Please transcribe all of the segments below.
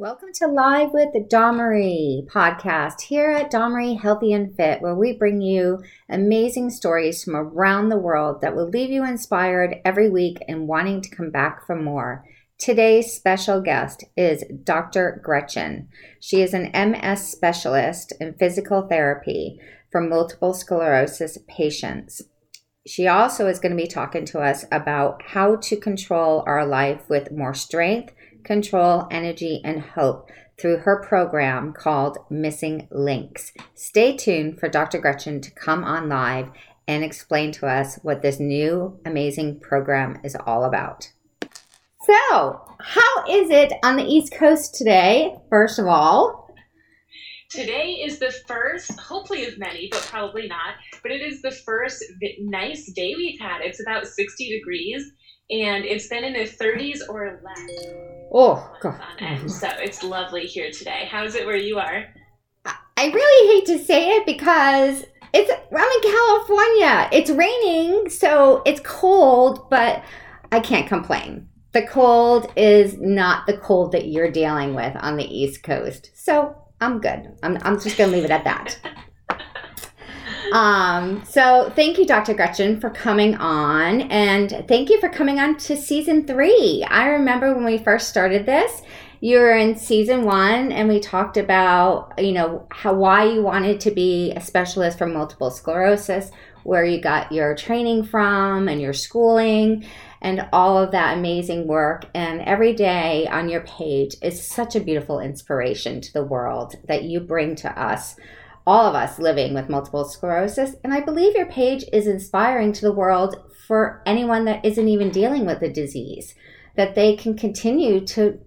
Welcome to Live with Dawn-Marie podcast here at Dawn-Marie Healthy and Fit, where we bring you amazing stories from around the world that will leave you inspired every week and wanting to come back for more. Today's special guest is Dr. Gretchen. She is an MS specialist in physical therapy for multiple sclerosis patients. She also is going to be talking to us about how to control our life with more strength control, energy, and hope through her program called Missing Links. Stay tuned for Dr. Gretchen to come on live and explain to us what this new amazing program is all about. So, how is it on the East Coast today, first of all? Today is the first, hopefully of many, but probably not, but it is the first nice day we've had. It's about 60 degrees and it's been in the 30s or less. Oh, God. So it's lovely here today. How's it where you are? I really hate to say it because it's I'm in California. It's raining, so it's cold, but I can't complain. The cold is not the cold that you're dealing with on the East Coast. So I'm good. I'm, I'm just going to leave it at that. Um, so thank you, Dr. Gretchen, for coming on. And thank you for coming on to season three. I remember when we first started this, you were in season one and we talked about, you know, how why you wanted to be a specialist for multiple sclerosis, where you got your training from and your schooling and all of that amazing work. And every day on your page is such a beautiful inspiration to the world that you bring to us all of us living with multiple sclerosis. And I believe your page is inspiring to the world for anyone that isn't even dealing with the disease, that they can continue to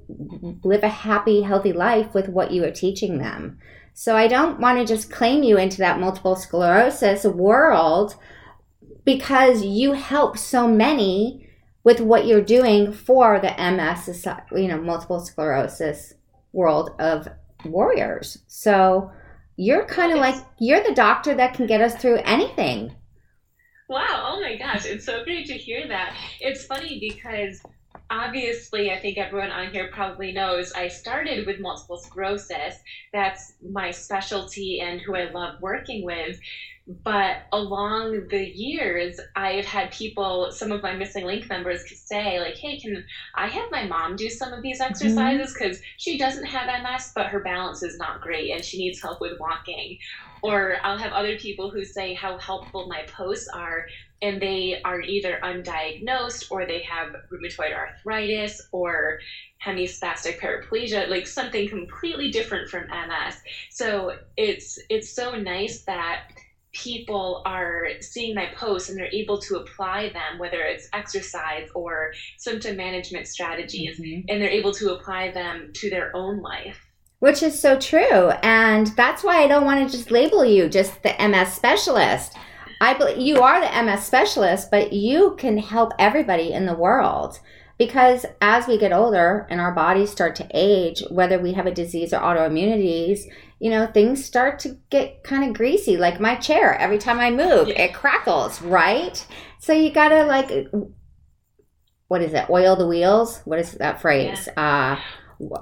live a happy, healthy life with what you are teaching them. So I don't want to just claim you into that multiple sclerosis world because you help so many with what you're doing for the MS, you know, multiple sclerosis world of warriors. So you're kind of like you're the doctor that can get us through anything. Wow, oh my gosh, it's so great to hear that. It's funny because obviously, I think everyone on here probably knows I started with multiple sclerosis. That's my specialty and who I love working with. But along the years, I've had people, some of my missing link members, say, like, hey, can I have my mom do some of these mm-hmm. exercises? Because mm-hmm. she doesn't have MS, but her balance is not great and she needs help with walking. Or I'll have other people who say how helpful my posts are, and they are either undiagnosed or they have rheumatoid arthritis or hemispastic paraplegia, like something completely different from MS. So it's it's so nice that people are seeing my posts and they're able to apply them, whether it's exercise or symptom management strategies, mm-hmm. and they're able to apply them to their own life. Which is so true. And that's why I don't want to just label you just the MS specialist. I believe you are the MS specialist, but you can help everybody in the world because as we get older and our bodies start to age, whether we have a disease or autoimmunities, you know, things start to get kind of greasy. Like my chair, every time I move, yeah. it crackles, right? So you gotta like, what is it? Oil the wheels. What is that phrase? Yeah. Uh,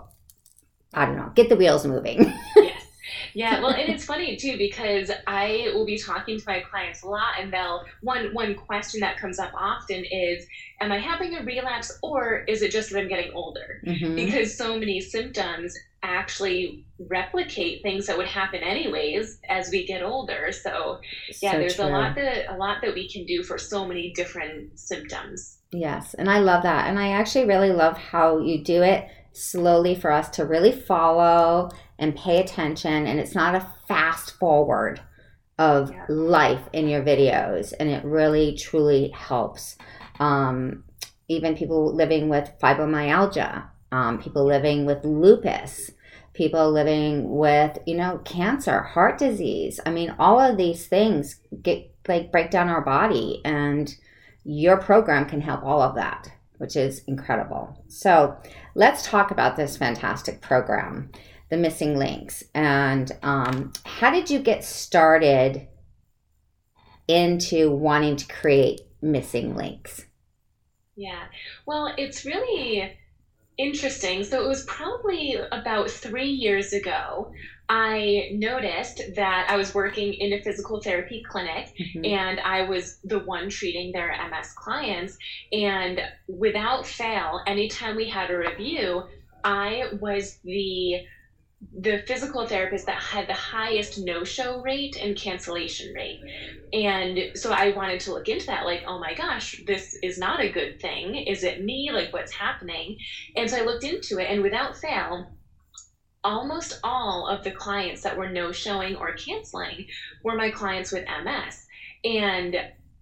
I don't know. Get the wheels moving. yes. Yeah, well, and it's funny too because I will be talking to my clients a lot, and they'll one one question that comes up often is, "Am I having a relapse, or is it just that I'm getting older?" Mm-hmm. Because so many symptoms actually replicate things that would happen anyways as we get older. So yeah, so there's true. a lot that a lot that we can do for so many different symptoms. Yes, and I love that. And I actually really love how you do it slowly for us to really follow and pay attention and it's not a fast forward of yeah. life in your videos and it really truly helps um, even people living with fibromyalgia um, people living with lupus, people living with, you know, cancer, heart disease. I mean, all of these things get like break down our body, and your program can help all of that, which is incredible. So, let's talk about this fantastic program, the Missing Links, and um, how did you get started into wanting to create Missing Links? Yeah, well, it's really interesting. So it was probably about three years ago. I noticed that I was working in a physical therapy clinic mm-hmm. and I was the one treating their MS clients. And without fail, anytime we had a review, I was the the physical therapist that had the highest no-show rate and cancellation rate. And so I wanted to look into that like, oh my gosh, this is not a good thing. Is it me? Like what's happening? And so I looked into it and without fail, almost all of the clients that were no-showing or canceling were my clients with MS. And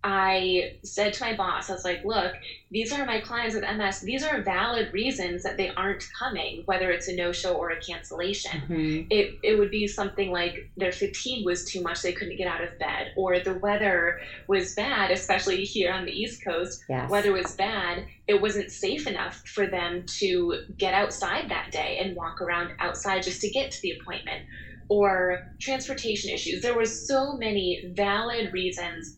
I said to my boss, I was like, look, these are my clients with MS. These are valid reasons that they aren't coming, whether it's a no show or a cancellation. Mm-hmm. It, it would be something like their fatigue was too much, they couldn't get out of bed, or the weather was bad, especially here on the East Coast. Yes. Weather was bad. It wasn't safe enough for them to get outside that day and walk around outside just to get to the appointment. Or transportation issues. There were so many valid reasons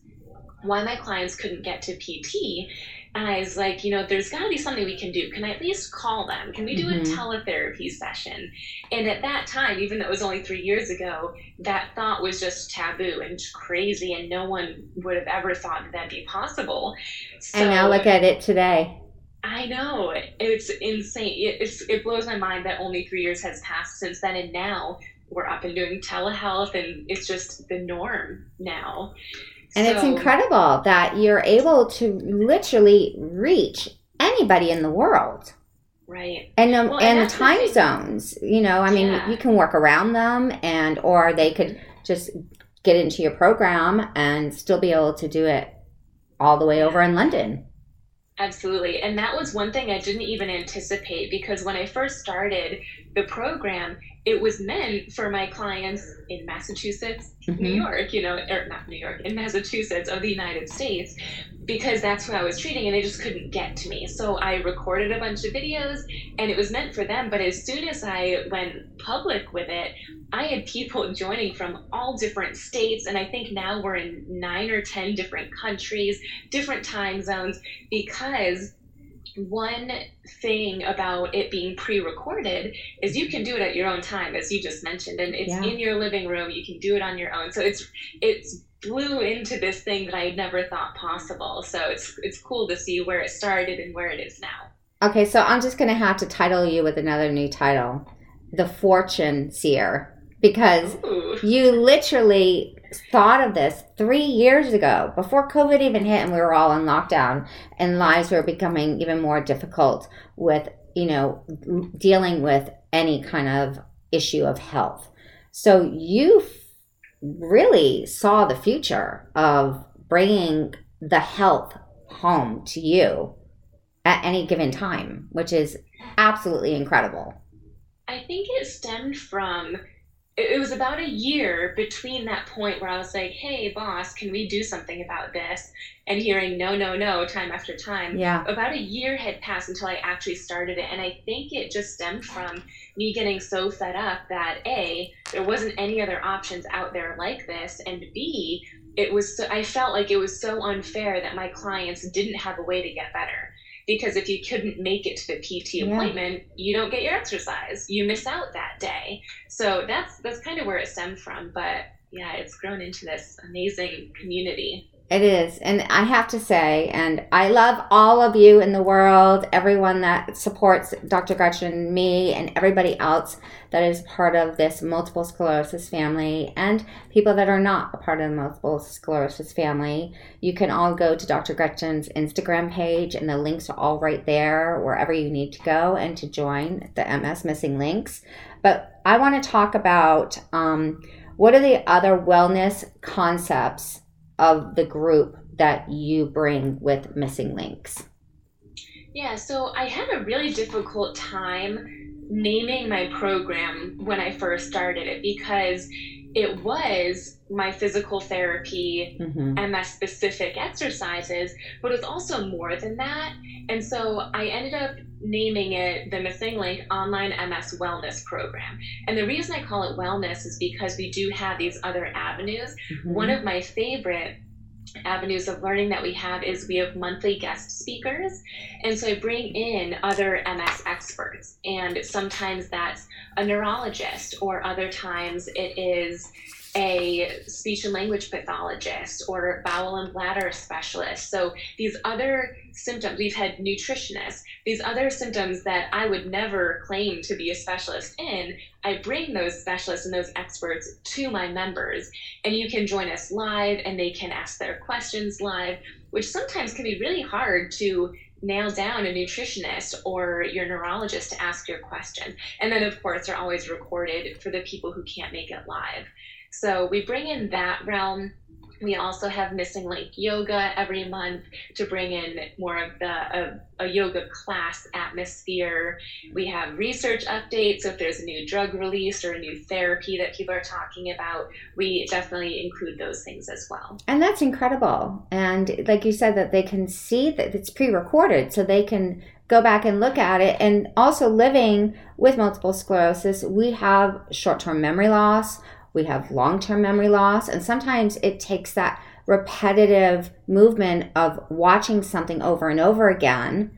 why my clients couldn't get to PT. And I was like, you know, there's got to be something we can do. Can I at least call them? Can we do mm-hmm. a teletherapy session? And at that time, even though it was only three years ago, that thought was just taboo and crazy, and no one would have ever thought that that'd be possible. So, and now look at it today. I know it's insane. It's, it blows my mind that only three years has passed since then, and now we're up and doing telehealth, and it's just the norm now. And so, it's incredible that you're able to literally reach anybody in the world. Right. And um, well, and, and the time zones, you know, I mean, yeah. you can work around them and or they could just get into your program and still be able to do it all the way yeah. over in London. Absolutely. And that was one thing I didn't even anticipate because when I first started the program, it was meant for my clients in Massachusetts, mm-hmm. New York, you know, or not New York, in Massachusetts of the United States, because that's who I was treating and they just couldn't get to me. So I recorded a bunch of videos and it was meant for them. But as soon as I went public with it, I had people joining from all different states. And I think now we're in nine or 10 different countries, different time zones, because one thing about it being pre-recorded is you can do it at your own time as you just mentioned and it's yeah. in your living room you can do it on your own so it's it's blew into this thing that i had never thought possible so it's it's cool to see where it started and where it is now okay so i'm just gonna have to title you with another new title the fortune seer because Ooh. you literally thought of this three years ago before COVID even hit and we were all in lockdown and lives were becoming even more difficult with, you know, dealing with any kind of issue of health. So you really saw the future of bringing the health home to you at any given time, which is absolutely incredible. I think it stemmed from it, was about a year between that point where I was like, hey, boss, can we do something about this? And hearing no, no, no time after time. Yeah. About a year had passed until I actually started it. And I think it just stemmed from me getting so fed up that A, there wasn't any other options out there like this. And B, it was so, I felt like it was so unfair that my clients didn't have a way to get better because if you couldn't make it to the PT yeah. appointment, you don't get your exercise. You miss out that day. So that's that's kind of where it stemmed from. But yeah, it's grown into this amazing community. It is. And I have to say, and I love all of you in the world, everyone that supports Dr. Gretchen, me, and everybody else that is part of this multiple sclerosis family, and people that are not a part of the multiple sclerosis family. You can all go to Dr. Gretchen's Instagram page, and the links are all right there wherever you need to go and to join the MS Missing Links. But I want to talk about um, what are the other wellness concepts of the group that you bring with Missing Links? Yeah, so I had a really difficult time naming my program when I first started it because it was my physical therapy mm-hmm. MS specific exercises, but it's also more than that. And so I ended up naming it the Missing Link Online MS Wellness Program. And the reason I call it wellness is because we do have these other avenues. Mm-hmm. One of my favorite avenues of learning that we have is we have monthly guest speakers. And so I bring in other MS experts. And sometimes that's a neurologist, or other times it is a speech and language pathologist or bowel and bladder specialist. So these other symptoms, we've had nutritionists, these other symptoms that I would never claim to be a specialist in, I bring those specialists and those experts to my members. And you can join us live and they can ask their questions live, which sometimes can be really hard to nail down a nutritionist or your neurologist to ask your question. And then, of course, they're always recorded for the people who can't make it live. So we bring in that realm. We also have Missing Link Yoga every month to bring in more of the a, a, yoga class atmosphere. We have research updates. So if there's a new drug released or a new therapy that people are talking about, we definitely include those things as well. And that's incredible. And like you said, that they can see that it's pre-recorded, so they can go back and look at it. And also living with multiple sclerosis, we have short-term memory loss we have long term memory loss, and sometimes it takes that repetitive movement of watching something over and over again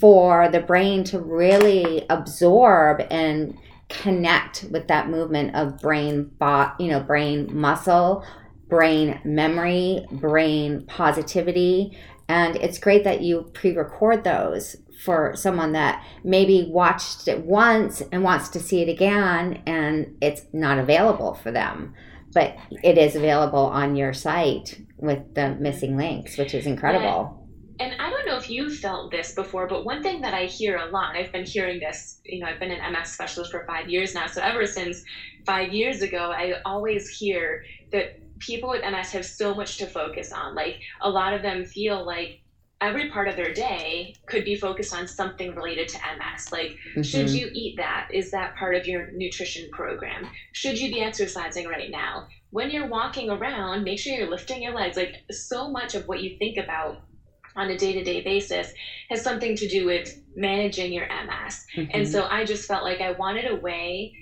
for the brain to really absorb and connect with that movement of brain bot you know brain muscle brain memory brain positivity. And it's great that you pre-record those for someone that maybe watched it once and wants to see it again and it's not available for them but it is available on your site with the missing links which is incredible and I don't know if you've felt this before, but one thing that I hear a lot, I've been hearing this, you know, I've been an MS specialist for five years now. So ever since five years ago, I always hear that people with MS have so much to focus on. Like a lot of them feel like every part of their day could be focused on something related to MS. Like, mm-hmm. should you eat that? Is that part of your nutrition program? Should you be exercising right now? When you're walking around, make sure you're lifting your legs. Like, so much of what you think about on a day to day basis has something to do with managing your MS. Mm-hmm. And so I just felt like I wanted a way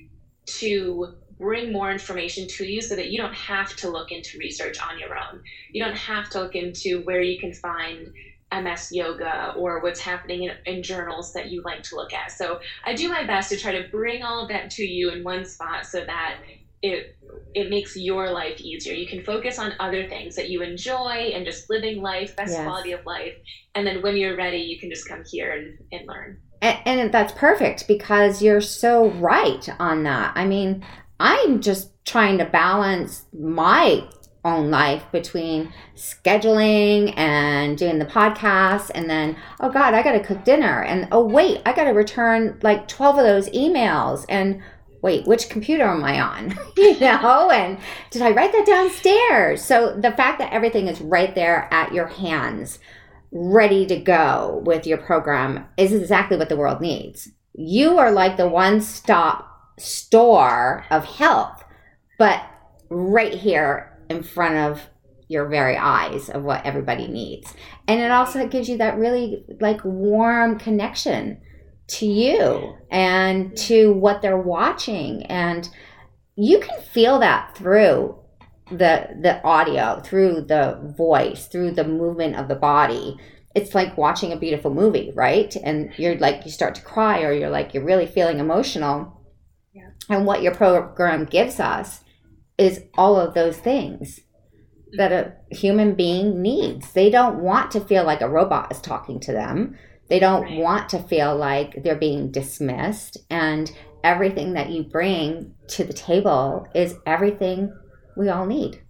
to bring more information to you so that you don't have to look into research on your own. You don't have to look into where you can find MS yoga or what's happening in, in, journals that you like to look at. So I do my best to try to bring all of that to you in one spot so that it it makes your life easier. You can focus on other things that you enjoy and just living life, best yes. quality of life. And then when you're ready, you can just come here and, and learn. And, and that's perfect because you're so right on that. I mean, I'm just trying to balance my own life between scheduling and doing the podcast. And then oh god i gotta cook dinner. And oh wait i gotta return like 12 of those emails. And wait which computer am i on? You know? And did i write that downstairs? So the fact that everything is right there at your hands ready to go with your program is exactly what the world needs. You are like the one stop store of health. But right here in front of your very eyes of what everybody needs. And it also gives you that really like warm connection to you and to what they're watching and you can feel that through the the audio, through the voice, through the movement of the body. It's like watching a beautiful movie, right? And you're like you start to cry or you're like you're really feeling emotional. Yeah. And what your program gives us is all of those things that a human being needs. They don't want to feel like a robot is talking to them. They don't right. want to feel like they're being dismissed. And everything that you bring to the table is everything we all need.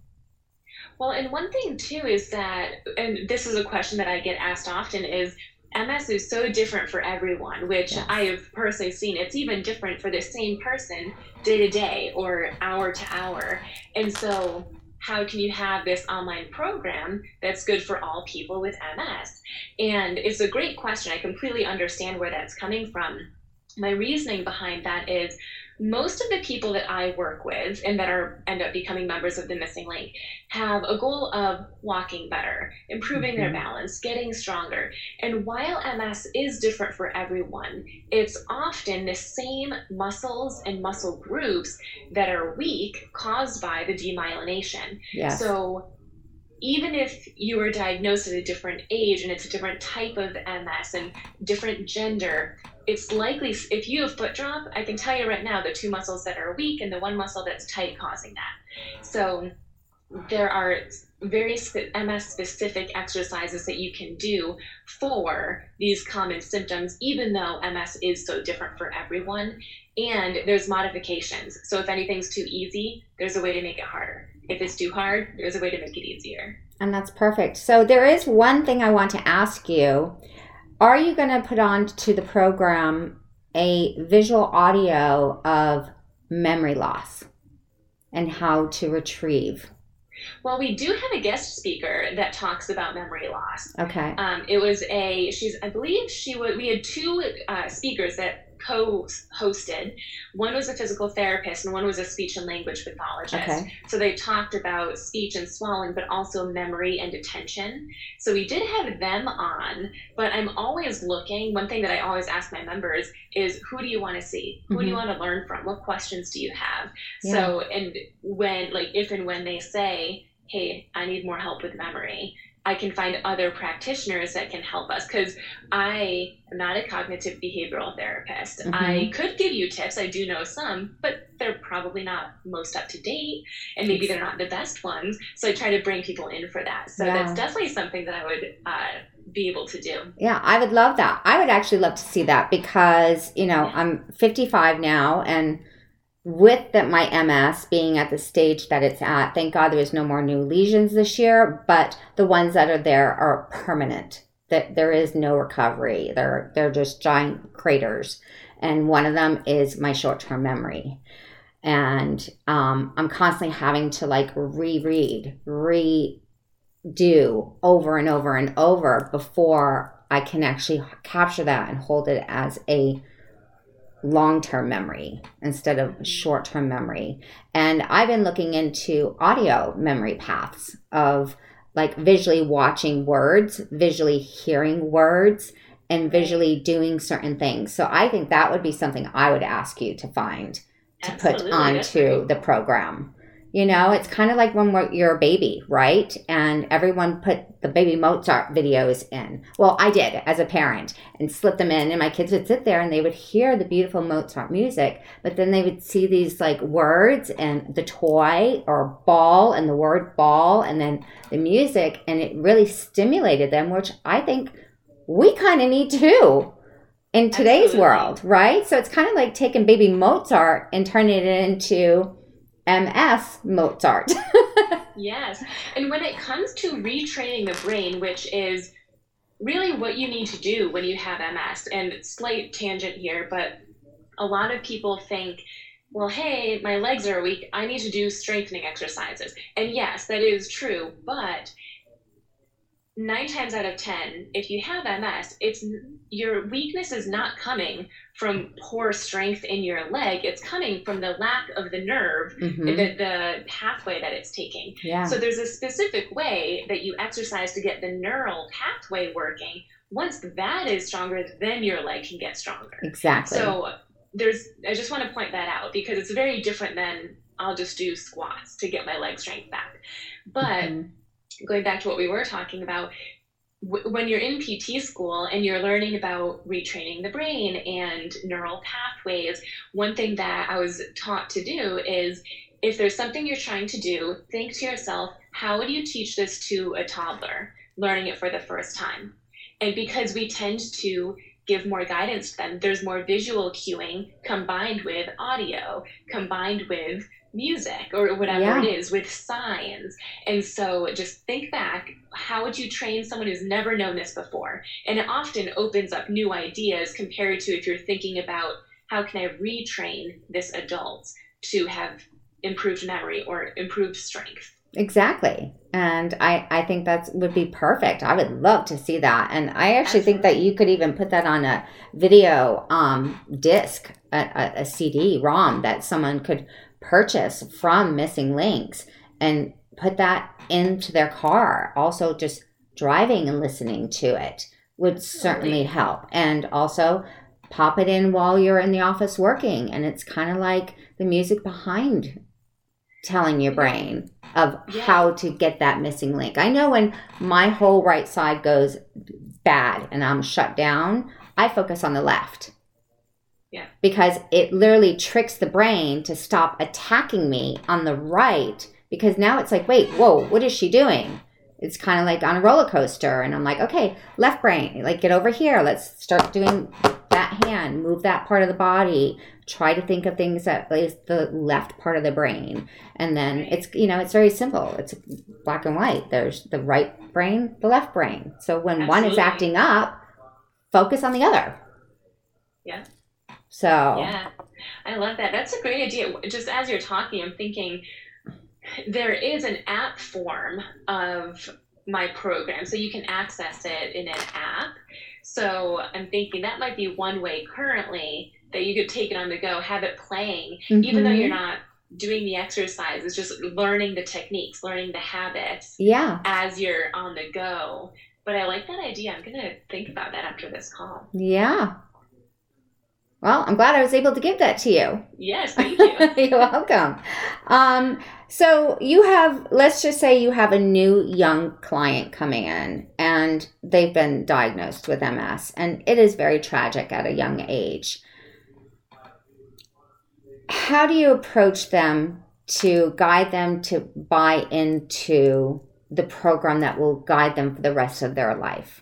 Well, and one thing too is that, and this is a question that I get asked often, is MS is so different for everyone, which yes. I have personally seen. It's even different for the same person day to day or hour to hour. And so how can you have this online program that's good for all people with MS? And it's a great question. I completely understand where that's coming from. My reasoning behind that is most of the people that I work with and that are end up becoming members of the Missing Link have a goal of walking better, improving mm-hmm. their balance, getting stronger. And while MS is different for everyone, it's often the same muscles and muscle groups that are weak caused by the demyelination. Yes. So even if you are diagnosed at a different age and it's a different type of MS and different gender, it's likely if you have foot drop, I can tell you right now the two muscles that are weak and the one muscle that's tight causing that. So there are very MS specific exercises that you can do for these common symptoms, even though MS is so different for everyone. And there's modifications. So if anything's too easy, there's a way to make it harder. If it's too hard, there's a way to make it easier. And that's perfect. So there is one thing I want to ask you. Are you going to put on to the program a visual audio of memory loss and how to retrieve? Well, we do have a guest speaker that talks about memory loss. Okay. Um, it was a she's I believe she was we had two uh, speakers that co-hosted. One was a physical therapist, and one was a speech and language pathologist. Okay. So they talked about speech and swallowing, but also memory and attention. So we did have them on, but I'm always looking. One thing that I always ask my members is, who do you want to see? Who mm-hmm. do you mm-hmm. want to learn from? What questions do you have? Yeah. So and when like if and when they say, hey, I need more help with memory I can find other practitioners that can help us because I am not a cognitive behavioral therapist. Mm-hmm. I could give you tips, I do know some, but they're probably not most up to date and maybe they're not the best ones. So I try to bring people in for that. So yeah. that's definitely something that I would uh, be able to do. Yeah, I would love that. I would actually love to see that because, you know, I'm 55 now and with the, my MS being at the stage that it's at, thank God there is no more new lesions this year, but the ones that are there are permanent. That there is no recovery. They're they're just giant craters, and one of them is my short term memory, and um, I'm constantly having to like reread, redo over and over and over before I can actually capture that and hold it as a long term memory instead of short term memory. And I've been looking into audio memory paths of like visually watching words, visually hearing words, and visually doing certain things. So I think that would be something I would ask you to find to Absolutely. put onto the program. You know, it's kind of like when you're a baby, right? And everyone put the baby Mozart videos in. Well, I did as a parent and slipped them in, and my kids would sit there and they would hear the beautiful Mozart music, but then they would see these like words and the toy or ball and the word ball and then the music, and it really stimulated them, which I think we kind of need too in today's Absolutely. world, right? So it's kind of like taking baby Mozart and turning it into MS Mozart. yes. And when it comes to retraining the brain, which is really what you need to do when you have MS, and slight tangent here, but a lot of people think, well, hey, my legs are weak. I need to do strengthening exercises. And yes, that is true. But nine times out of 10, if you have MS, it's your weakness is not coming from poor strength in your leg. It's coming from the lack of the nerve, mm-hmm. the, the pathway that it's taking. Yeah. So there's a specific way that you exercise to get the neural pathway working. Once that is stronger, then your leg can get stronger. Exactly. So there's, I just want to point that out because it's very different than I'll just do squats to get my leg strength back. But mm-hmm. going back to what we were talking about, when you're in PT school and you're learning about retraining the brain and neural pathways, one thing that I was taught to do is if there's something you're trying to do, think to yourself, how would you teach this to a toddler learning it for the first time? And because we tend to give more guidance to them, there's more visual cueing combined with audio, combined with music or whatever yeah. it is with signs. And so just think back how would you train someone who's never known this before? And it often opens up new ideas compared to if you're thinking about how can I retrain this adult to have improved memory or improved strength. Exactly. And I, I think that would be perfect. I would love to see that. And I actually Absolutely. think that you could even put that on a video um, disc, a, a, a CD ROM that someone could purchase from Missing Links and put that into their car. Also, just driving and listening to it would certainly help. And also, pop it in while you're in the office working. And it's kind of like the music behind telling your brain of Yeah. how to get that missing link. I know when my whole right side goes bad and I'm shut down, I focus on the left. Yeah. Because it literally tricks the brain to stop attacking me on the right because now it's like, wait, whoa, what is she doing? It's kind of like on a roller coaster. And I'm like, okay, left brain, like get over here. Let's start doing that hand, move that part of the body. Try to think of things that is the left part of the brain. And then it's, you know, it's very simple. It's black and white. There's the right brain, the left brain. So when one is acting up, focus on the other. Yeah. So, Yeah, I love that. That's a great idea. Just as you're talking, I'm thinking there is an app form of my program, so you can access it in an app. So I'm thinking that might be one way currently that you could take it on the go, have it playing, even though you're mm-hmm. not doing the exercise. It's just learning the techniques, learning the habits yeah, as you're on the go. But I like that idea. I'm gonna think about that after this call. yeah. Well, I'm glad I was able to give that to you. Yes, thank you. You're welcome. Um, so you have, let's just say you have a new young client coming in and they've been diagnosed with MS and it is very tragic at a young age. How do you approach them to guide them to buy into the program that will guide them for the rest of their life?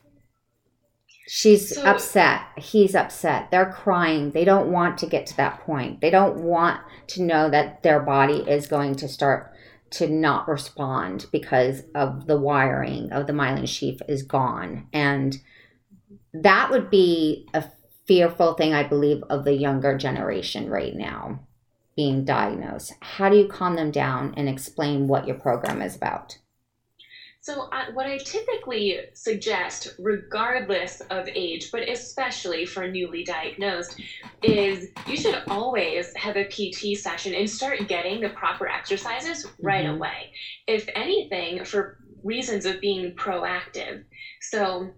She's So- upset. He's upset. They're crying. They don't want to get to that point. They don't want to know that their body is going to start to not respond because of the wiring of the myelin sheath is gone. And that would be a fearful thing, I believe, of the younger generation right now being diagnosed. How do you calm them down and explain what your program is about? So, I, what I typically suggest, regardless of age, but especially for newly diagnosed, is you should always have a PT session and start getting the proper exercises right Mhm. away. If anything, for reasons of being proactive. So,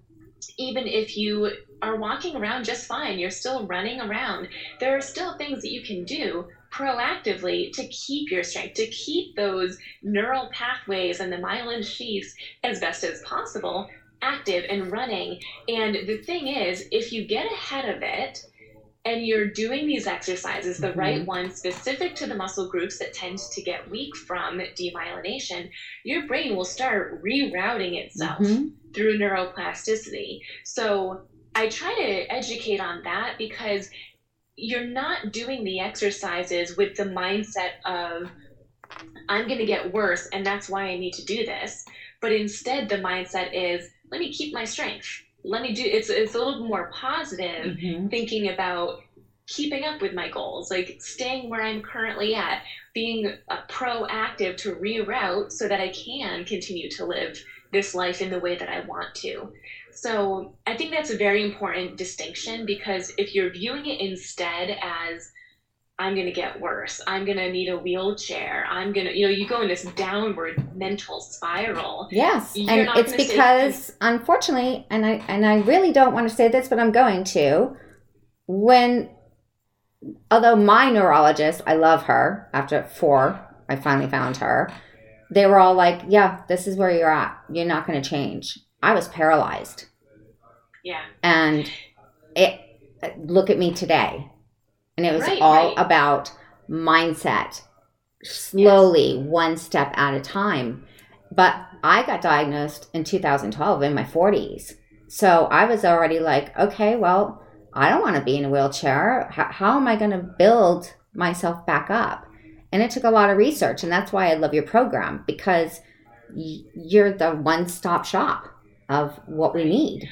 even if you are walking around just fine, you're still running around, there are still things that you can do proactively to keep your strength, to keep those neural pathways and the myelin sheaths as best as possible active and running. And the thing is, if you get ahead of it and you're doing these exercises, the Mhm. right ones specific to the muscle groups that tend to get weak from demyelination, your brain will start rerouting itself Mhm. through neuroplasticity. So I try to educate on that because you're not doing the exercises with the mindset of, I'm going to get worse and that's why I need to do this. But instead, the mindset is, let me keep my strength. Let me do it's it's a little more positive Mhm. thinking about keeping up with my goals, like staying where I'm currently at, being uh, proactive to reroute so that I can continue to live this life in the way that I want to. So I think that's a very important distinction because if you're viewing it instead as I'm going to get worse, I'm going to need a wheelchair, I'm going to, you know, you go in this downward mental spiral. Yes, You're and it's gonna say- because unfortunately, and I and I really don't want to say this, but I'm going to. When, although my neurologist, I love her. After four, I finally found her. They were all like, "Yeah, this is where you're at. You're not going to change." I was paralyzed, Yeah. and it. Look at me today, and it was Right, all right. about mindset, slowly, one step at a time. But I got diagnosed in 2012 in my 40s. So I was already like, okay, well, I don't want to be in a wheelchair. How, how am I going to build myself back up? And it took a lot of research. And that's why I love your program because y- you're the one stop shop of what we need.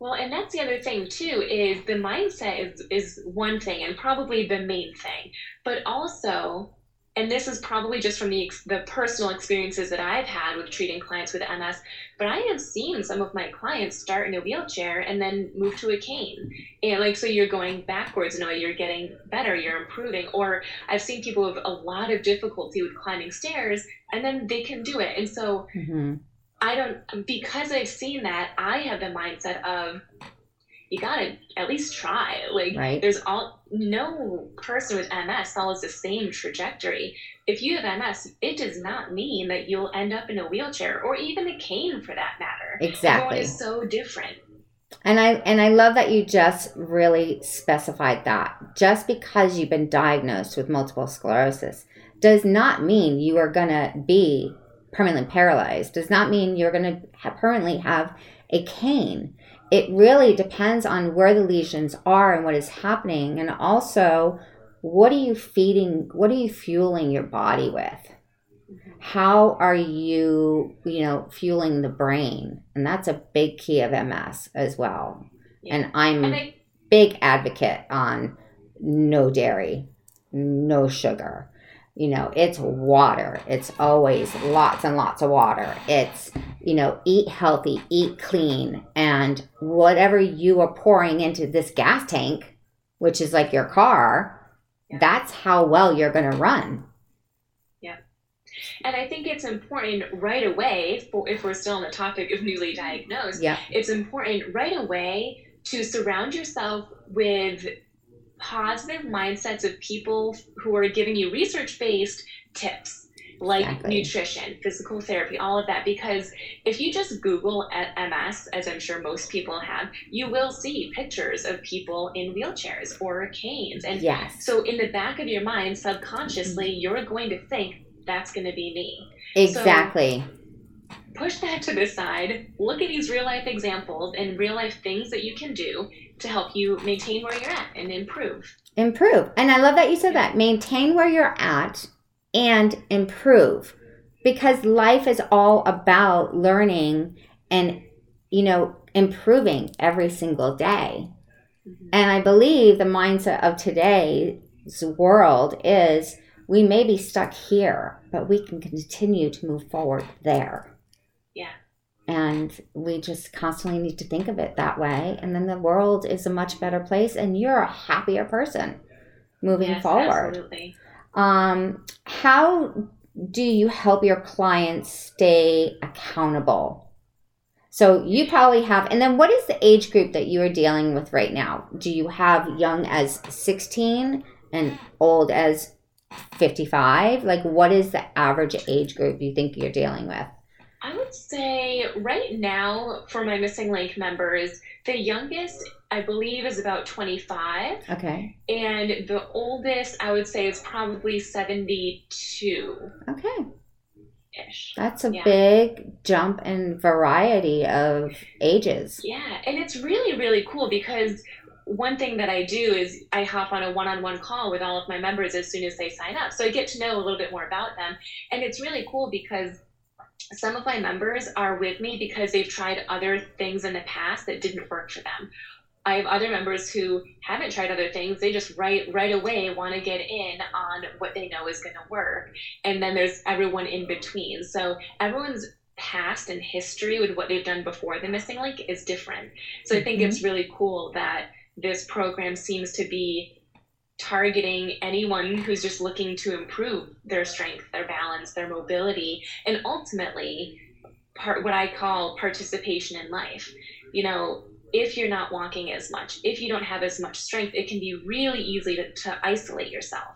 Well, and that's the other thing too is the mindset is is one thing and probably the main thing, but also, and this is probably just from the the personal experiences that I've had with treating clients with MS, but I have seen some of my clients start in a wheelchair and then move to a cane, and like so you're going backwards in a way, you're getting better, you're improving, or I've seen people with a lot of difficulty with climbing stairs and then they can do it, and so hmm I don't because I've seen that I have the mindset of you gotta at least try. Like Right. there's all no person with MS follows the same trajectory. If you have MS, it does not mean that you'll end up in a wheelchair or even a cane for that matter. Exactly. Everyone is so different. And I and I love that you just really specified that. Just because you've been diagnosed with multiple sclerosis does not mean you are going to be permanently paralyzed. Does not mean you're going to ha- permanently have a cane. It really depends on where the lesions are and what is happening and also what are you feeding what are you fueling your body with? how are you you know fueling the brain and that's a big key of ms as well Yeah. and i'm I, big advocate on no dairy no sugar you know it's water it's always lots and lots of water it's you know eat healthy eat clean and whatever you are pouring into this gas tank which is like your car Yeah. that's how well you're going to run Yeah. and I think it's important right away, for, if we're still on the topic of newly diagnosed, yeah it's important right away to surround yourself with positive mindsets of people who are giving you research based tips like Exactly. nutrition, physical therapy, all of that. Because if you just Google MS, as I'm sure most people have, you will see pictures of people in wheelchairs or canes. And yes so, in the back of your mind, subconsciously, mm-hmm. you're going to think that's going to be me exactly push that to the side, look at these real life examples and real life things that you can do to help you maintain where you're at and improve. improve. And I love that you said that. Maintain where you're at and improve because life is all about learning and, you know, improving every single day. Mm-hmm. And I believe the mindset of today's world is we may be stuck here, but we can continue to move forward there. And we just constantly need to think of it that way. And then the world is a much better place and you're a happier person moving Yes, forward. absolutely. Um, how do you help your clients stay accountable? So you probably have, and then what is the age group that you are dealing with right now? Do you have young as 16 and old as 55? Like, what is the average age group you think you're dealing with? I would say right now for my missing link members, the youngest I believe is about 25 Okay. and the oldest I would say is probably 72 Okay. ish. That's a Yeah. big jump in variety of ages. Yeah, and it's really, really cool because one thing that I do is I hop on a one on one call with all of my members as soon as they sign up. So I get to know a little bit more about them. And it's really cool because some of my members are with me because they've tried other things in the past that didn't work for them. I have other members who haven't tried other things. They just right right away want to get in on what they know is going to work. And then there's everyone in between. So everyone's past and history with what they've done before the missing link is different. So I think it's mm-hmm. really cool that this program seems to be targeting anyone who's just looking to improve their strength, their balance, their mobility, and ultimately part what I call participation in life. You know, if you're not walking as much, if you don't have as much strength, it can be really easy to, to isolate yourself.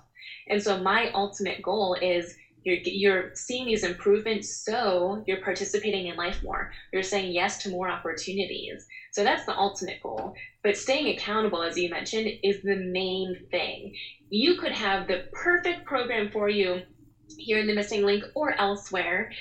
And so my ultimate goal is you're, you're seeing these improvements so you're participating in life more. You're saying yes to more opportunities. So that's the ultimate goal. But staying accountable, as you mentioned, is the main thing. You could have the perfect program for you here in the missing link or elsewhere.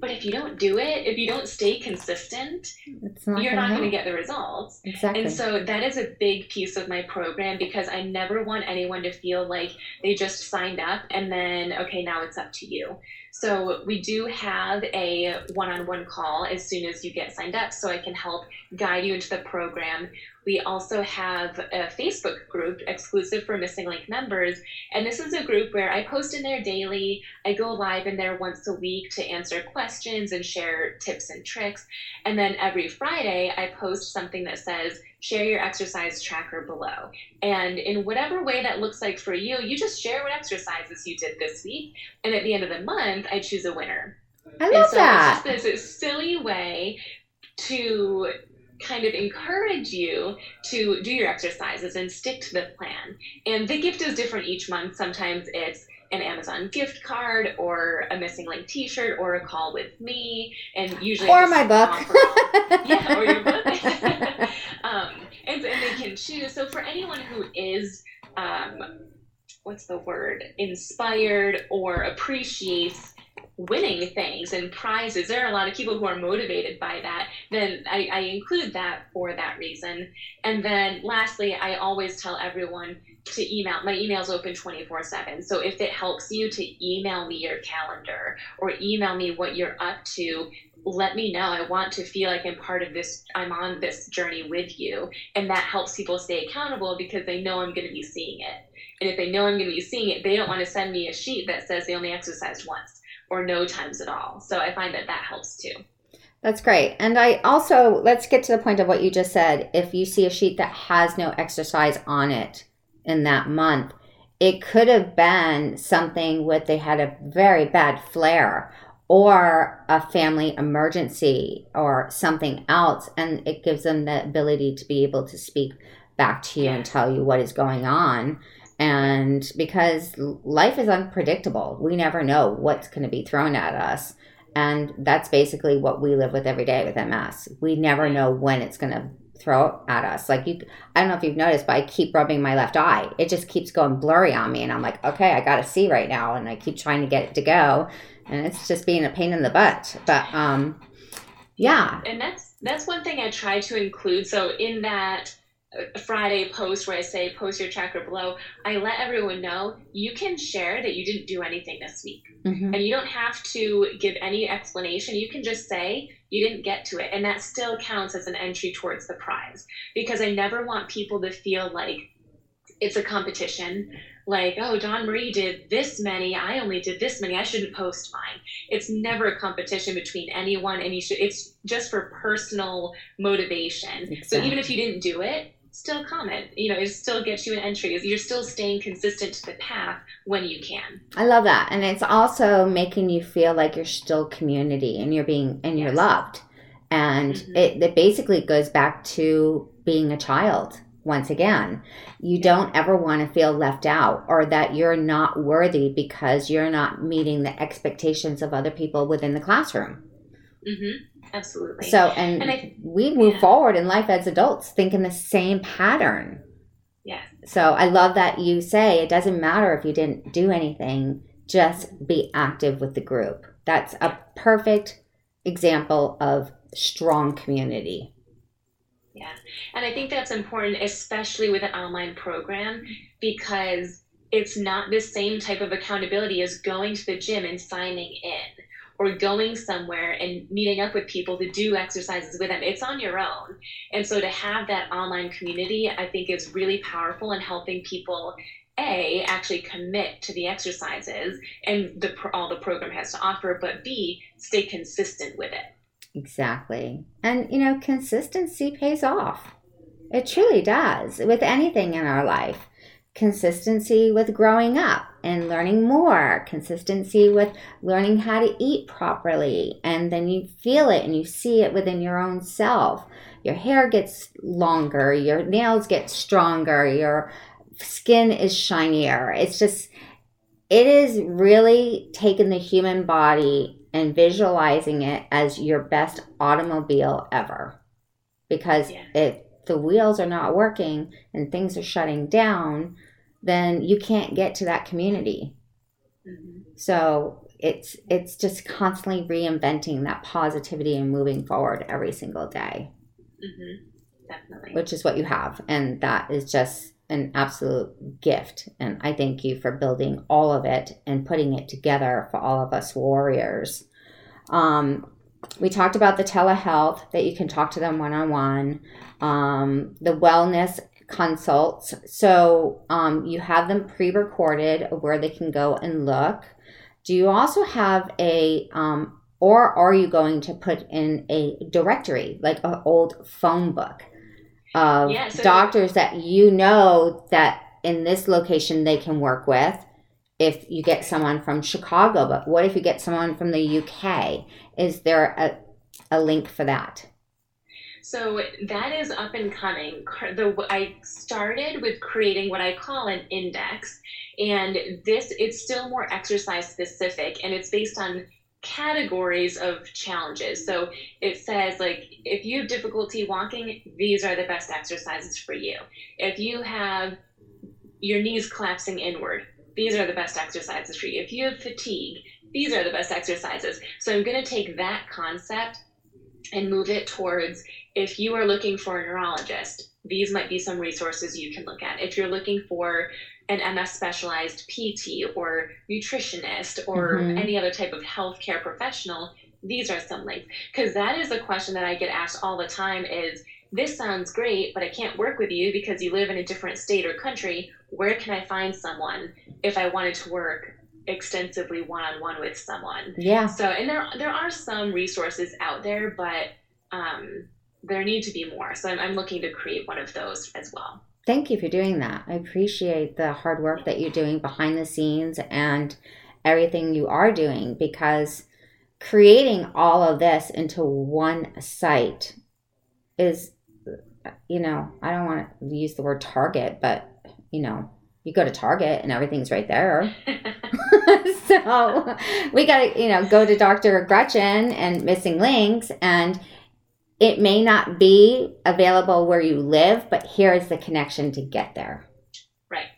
But if you don't do it, if you don't stay consistent, It's not you're gonna not going to get the results. Exactly. And so that is a big piece of my program because I never want anyone to feel like they just signed up and then, okay, now it's up to you. So we do have a one on one call as soon as you get signed up so I can help guide you into the program. We also have a Facebook group exclusive for Missing Link members. And this is a group where I post in there daily. I go live in there once a week to answer questions and share tips and tricks. And then every Friday, I post something that says, share your exercise tracker below. And in whatever way that looks like for you, you just share what exercises you did this week. And at the end of the month, I choose a winner. I And love so that. it's just this silly way to kind of encourage you to do your exercises and stick to the plan. And the gift is different each month. Sometimes it's an Amazon gift card or a missing link T-shirt or a call with me, and usually or my book. yeah, or your book. um, and, and they can choose. So for anyone who is um, what's the word inspired or appreciates winning things and prizes. There are a lot of people who are motivated by that. Then I, I, include that for that reason. And then lastly i always tell everyone to email. My email's open 24 7 so if it helps you to email me your calendar or email me what you're up to let me know. I want to feel like i'm part of this i'm on this journey with you. And that helps people stay accountable because they know i'm going to be seeing it. And if they know i'm going to be seeing it they don't want to send me a sheet that says they only exercised once or no times at all so i find that that helps too that's great. And I also, let's get to the point of what you just said. If you see a sheet that has no exercise on it, in that month. It could have been something with they had a very bad flare or a family emergency or something else. And it gives them the ability to be able to speak back to you and tell you what is going on. And because life is unpredictable, we never know what's going to be thrown at us. And that's basically what we live with every day with MS. We never know when it's going to throw at us. Like you, I don't know if you've noticed, but I keep rubbing my left eye. It just keeps going blurry on me, and I'm like, okay, I got to see right now, and I keep trying to get it to go, and it's just being a pain in the butt. But um, yeah, and that's that's one thing I try to include. So in that Friday post where I say post your tracker below, I let everyone know you can share that you didn't do anything this week. Mm-hmm. And you don't have to give any explanation. You can just say you didn't get to it. And that still counts as an entry towards the prize. Because I never want people to feel like it's a competition. Like, oh, Don Marie did this many, I only did this many, I shouldn't post mine. It's never a competition between anyone, and you should, it's just for personal motivation. Exactly. So even if you didn't do it, still comment. You know, it still gets you an entry. You're still staying consistent to the path when you can. I love that, and it's also making you feel like you're still community and you're being and you're yes. loved, and mm-hmm. it, it basically goes back to being a child. Once again, you don't ever want to feel left out or that you're not worthy because you're not meeting the expectations of other people within the classroom. Mm-hmm. Absolutely. So, and, and I, we move yeah. forward in life as adults thinking the same pattern. Yeah. So I love that you say it doesn't matter if you didn't do anything, just be active with the group. That's a perfect example of strong community. Yeah. And I think that's important, especially with an online program, because it's not the same type of accountability as going to the gym and signing in or going somewhere and meeting up with people to do exercises with them. It's on your own. And so to have that online community, I think is really powerful in helping people a actually commit to the exercises and the all the program has to offer but b stay consistent with it exactly and you know consistency pays off it truly does with anything in our life consistency with growing up and learning more, consistency with learning how to eat properly, and then you feel it and you see it within your own self. Your hair gets longer, your nails get stronger, your skin is shinier. It's just, it is really taking the human body and visualizing it as your best automobile ever. Because yeah. if the wheels are not working and things are shutting down, then you can't get to that community. Mm-hmm. So it's it's just constantly reinventing that positivity and moving forward every single day. Mm-hmm. Definitely. Which is what you have, and that is just an absolute gift. And I thank you for building all of it and putting it together for all of us warriors. Um, we talked about the telehealth that you can talk to them one on one, the wellness consults. So um, you have them pre-recorded where they can go and look. Do you also have a um, or are you going to put in a directory like an old phone book of yeah, so doctors that you know that in this location they can work with if you get someone from chicago but what if you get someone from the uk is there a, a link for that So that is up and coming. The I started with creating what I call an index, and this it's still more exercise specific, and it's based on categories of challenges. So it says like if you have difficulty walking, these are the best exercises for you. If you have your knees collapsing inward, these are the best exercises for you. If you have fatigue, these are the best exercises. So I'm going to take that concept and move it towards if you are looking for a neurologist, these might be some resources you can look at. If you're looking for an MS specialized PT or nutritionist or mm-hmm. any other type of healthcare professional, these are some links. Because that is a question that I get asked all the time is this sounds great, but I can't work with you because you live in a different state or country. Where can I find someone if I wanted to work extensively one on one with someone? Yeah. So, and there there are some resources out there, but um, there need to be more. So, I'm, I'm looking to create one of those as well. Thank you for doing that. I appreciate the hard work that you're doing behind the scenes and everything you are doing because creating all of this into one site is, you know, I don't want to use the word target, but, you know, you go to Target and everything's right there. so we got to, you know, go to Dr. Gretchen and Missing Links and it may not be available where you live, but here is the connection to get there. Right.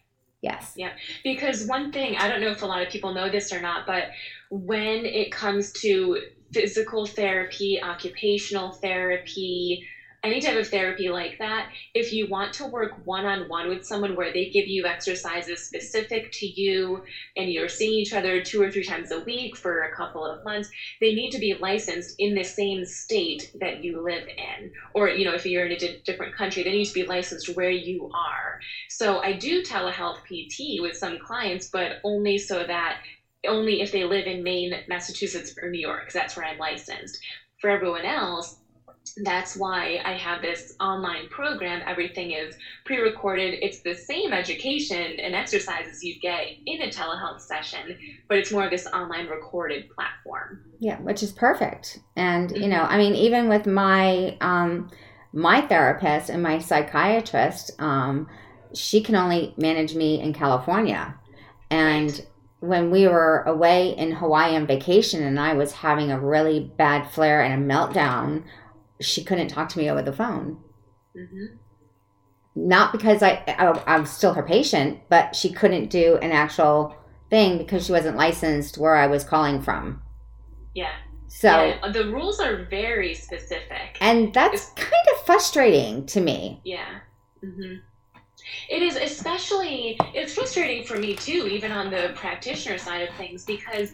Yes. Yeah. Because one thing, I don't know if a lot of people know this or not, but when it comes to physical therapy, occupational therapy, any type of therapy like that, if you want to work one on one with someone where they give you exercises specific to you and you're seeing each other two or three times a week for a couple of months, they need to be licensed in the same state that you live in. Or, you know, if you're in a di- different country, they need to be licensed where you are. So I do telehealth PT with some clients, but only so that only if they live in Maine, Massachusetts, or New York, because that's where I'm licensed. For everyone else, that's why I have this online program. Everything is pre recorded. It's the same education and exercises you'd get in a telehealth session, but it's more of this online recorded platform. Yeah, which is perfect. And, mm-hmm. you know, I mean, even with my, um, my therapist and my psychiatrist, um, she can only manage me in California. And right. when we were away in Hawaii on vacation and I was having a really bad flare and a meltdown she couldn't talk to me over the phone. Mm-hmm. Not because I, I I'm still her patient, but she couldn't do an actual thing because she wasn't licensed where I was calling from. Yeah. So yeah, the rules are very specific, and that's it's, kind of frustrating to me. Yeah. Mm-hmm. It is especially it's frustrating for me too, even on the practitioner side of things, because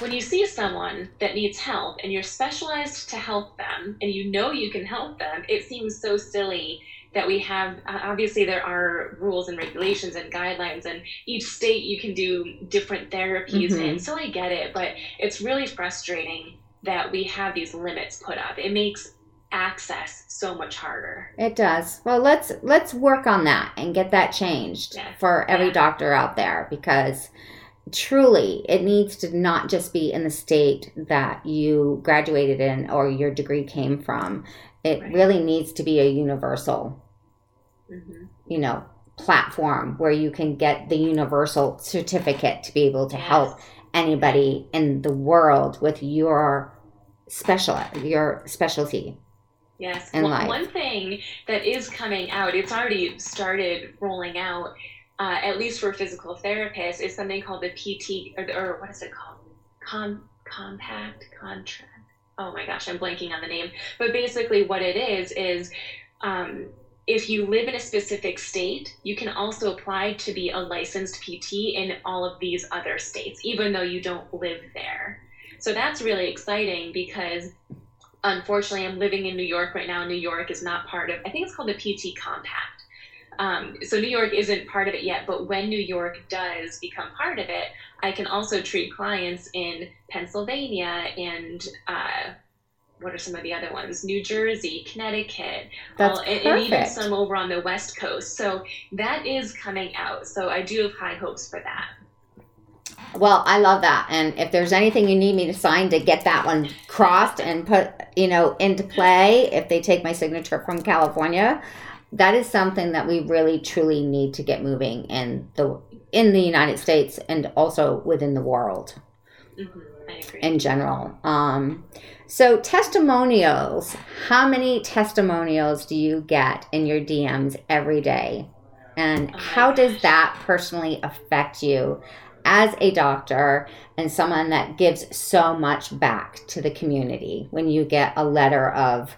when you see someone that needs help and you're specialized to help them and you know you can help them, it seems so silly that we have obviously there are rules and regulations and guidelines and each state you can do different therapies mm-hmm. in so i get it but it's really frustrating that we have these limits put up it makes access so much harder it does well let's let's work on that and get that changed yeah. for every yeah. doctor out there because truly it needs to not just be in the state that you graduated in or your degree came from it right. really needs to be a universal mm-hmm. you know platform where you can get the universal certificate to be able to yes. help anybody in the world with your special your specialty yes well, one thing that is coming out it's already started rolling out uh, at least for physical therapists, is something called the PT, or, or what is it called? Con, compact contract. Oh my gosh, I'm blanking on the name. But basically, what it is is um, if you live in a specific state, you can also apply to be a licensed PT in all of these other states, even though you don't live there. So that's really exciting because unfortunately, I'm living in New York right now. New York is not part of, I think it's called the PT Compact. Um, so New York isn't part of it yet, but when New York does become part of it, I can also treat clients in Pennsylvania and uh, what are some of the other ones? New Jersey, Connecticut, That's all, and, and, even some over on the West Coast. So that is coming out. So I do have high hopes for that. Well, I love that. And if there's anything you need me to sign to get that one crossed and put you know, into play if they take my signature from California. That is something that we really truly need to get moving in the in the United States and also within the world Mm-hmm. in general. Um, so testimonials. How many testimonials do you get in your DMs every day, and Oh how does that personally affect you as a doctor and someone that gives so much back to the community? When you get a letter of,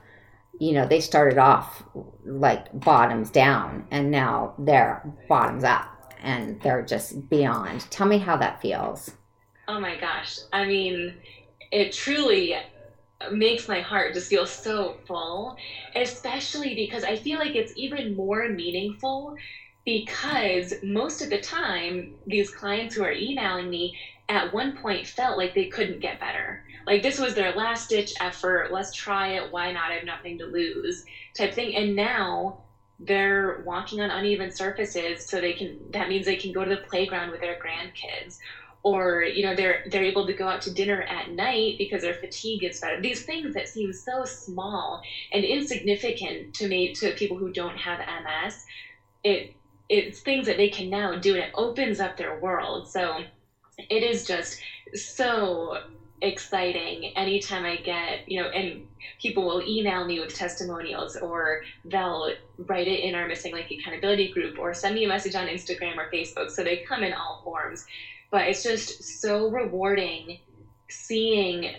you know, they started off like bottoms down, and now they're bottoms up, and they're just beyond. Tell me how that feels. Oh my gosh. I mean, it truly makes my heart just feel so full, especially because I feel like it's even more meaningful because most of the time, these clients who are emailing me at one point felt like they couldn't get better. Like this was their last ditch effort. Let's try it. Why not? I have nothing to lose type thing. And now they're walking on uneven surfaces so they can that means they can go to the playground with their grandkids or you know they're they're able to go out to dinner at night because their fatigue is better these things that seem so small and insignificant to me to people who don't have ms it it's things that they can now do and it opens up their world so it is just so exciting anytime i get you know and people will email me with testimonials or they'll write it in our missing link accountability group or send me a message on instagram or facebook. So they come in all forms. But it's just so rewarding seeing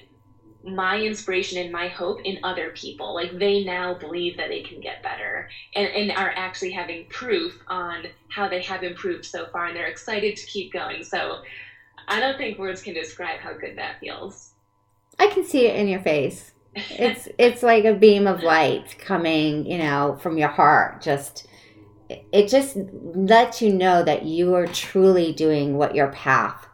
my inspiration and my hope in other people. Like they now believe that they can get better and, and are actually having proof on how they have improved so far and they're excited to keep going. So i don't think words can describe how good that feels I can see it in your face. It's it's like a beam of light coming, you know, from your heart. Just it just lets you know that you are truly doing what your path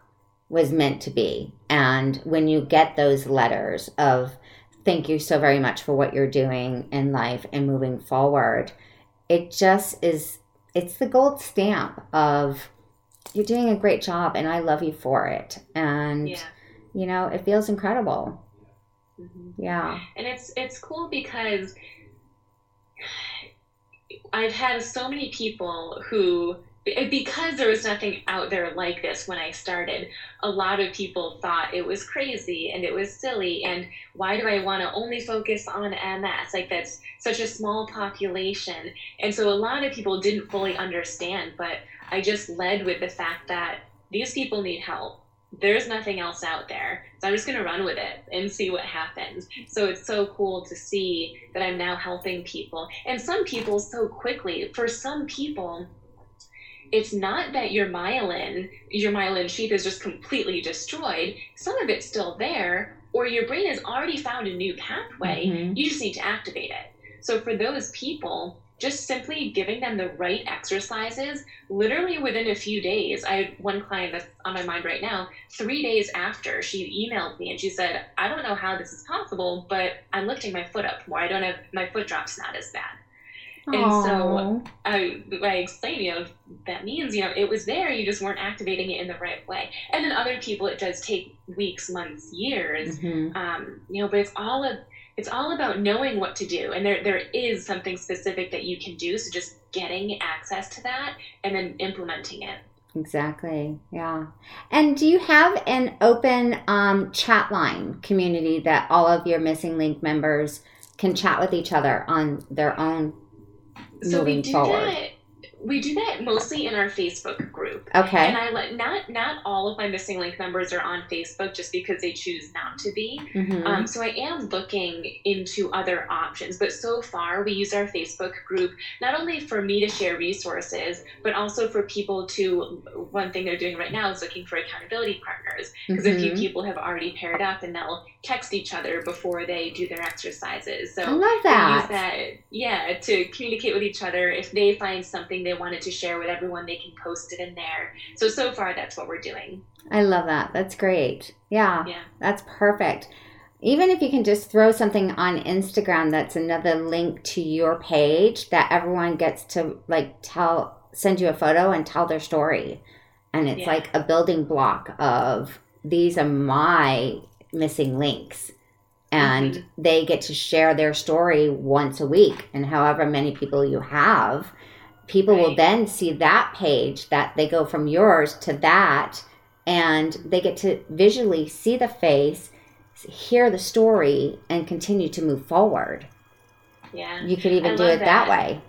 was meant to be. And when you get those letters of thank you so very much for what you're doing in life and moving forward, it just is it's the gold stamp of you're doing a great job and I love you for it. And yeah you know, it feels incredible. Mhm. Yeah. and it's it's cool because I've had so many people who because there was nothing out there like this when I started, a lot of people thought it was crazy and it was silly and why do I want to only focus on MS? Like that's such a small population. And so a lot of people didn't fully understand, but I just led with the fact that these people need help. There's nothing else out there. So I'm just going to run with it and see what happens. So it's so cool to see that I'm now helping people. And some people so quickly. For some people, it's not that your myelin, your myelin sheath is just completely destroyed. Some of it's still there, or your brain has already found a new pathway. Mhm. You just need to activate it. So for those people, just simply giving them the right exercises, literally within a few days. I had one client that's on my mind right now. Three days after, she emailed me and she said, "I don't know how this is possible, but I'm lifting my foot up more. I don't have my foot drop's not as bad." And so I, I explained, you know, that means, you know, it was there, you just weren't activating it in the right way. And then other people, it does take weeks, months, years. Mhm. Um, you know, but it's all a, it's all about knowing what to do. And there, there is something specific that you can do. So just getting access to that and then implementing it. Exactly. Yeah. And do you have an open um, chat line community that all of your missing link members can chat with each other on their own So we moving do forward? that. We do that mostly in our Facebook group. Okay. And I let not not all of my missing link members are on Facebook just because they choose not to be. Mm-hmm. Um, so I am looking into other options, but so far we use our Facebook group not only for me to share resources, but also for people to. One thing they're doing right now is looking for accountability partners because a few Mhm. people have already paired up and they'll text each other before they do their exercises. So I love we use that. that, yeah, to communicate with each other. If they find something they wanted to share with everyone, they can post it in there. So so far, that's what we're doing. I love that. That's great. Yeah. Yeah. That's perfect. Even if you can just throw something on Instagram that's another link to your page that everyone gets to like tell send you a photo and tell their story. And it's Yeah. like a building block of these are my missing links. and Mm-hmm. they get to share their story once a week and however many people you have people will then see that page that they go from yours to that and they get to visually see the face hear the story and continue to move forward Yeah. you could even I do it that that. way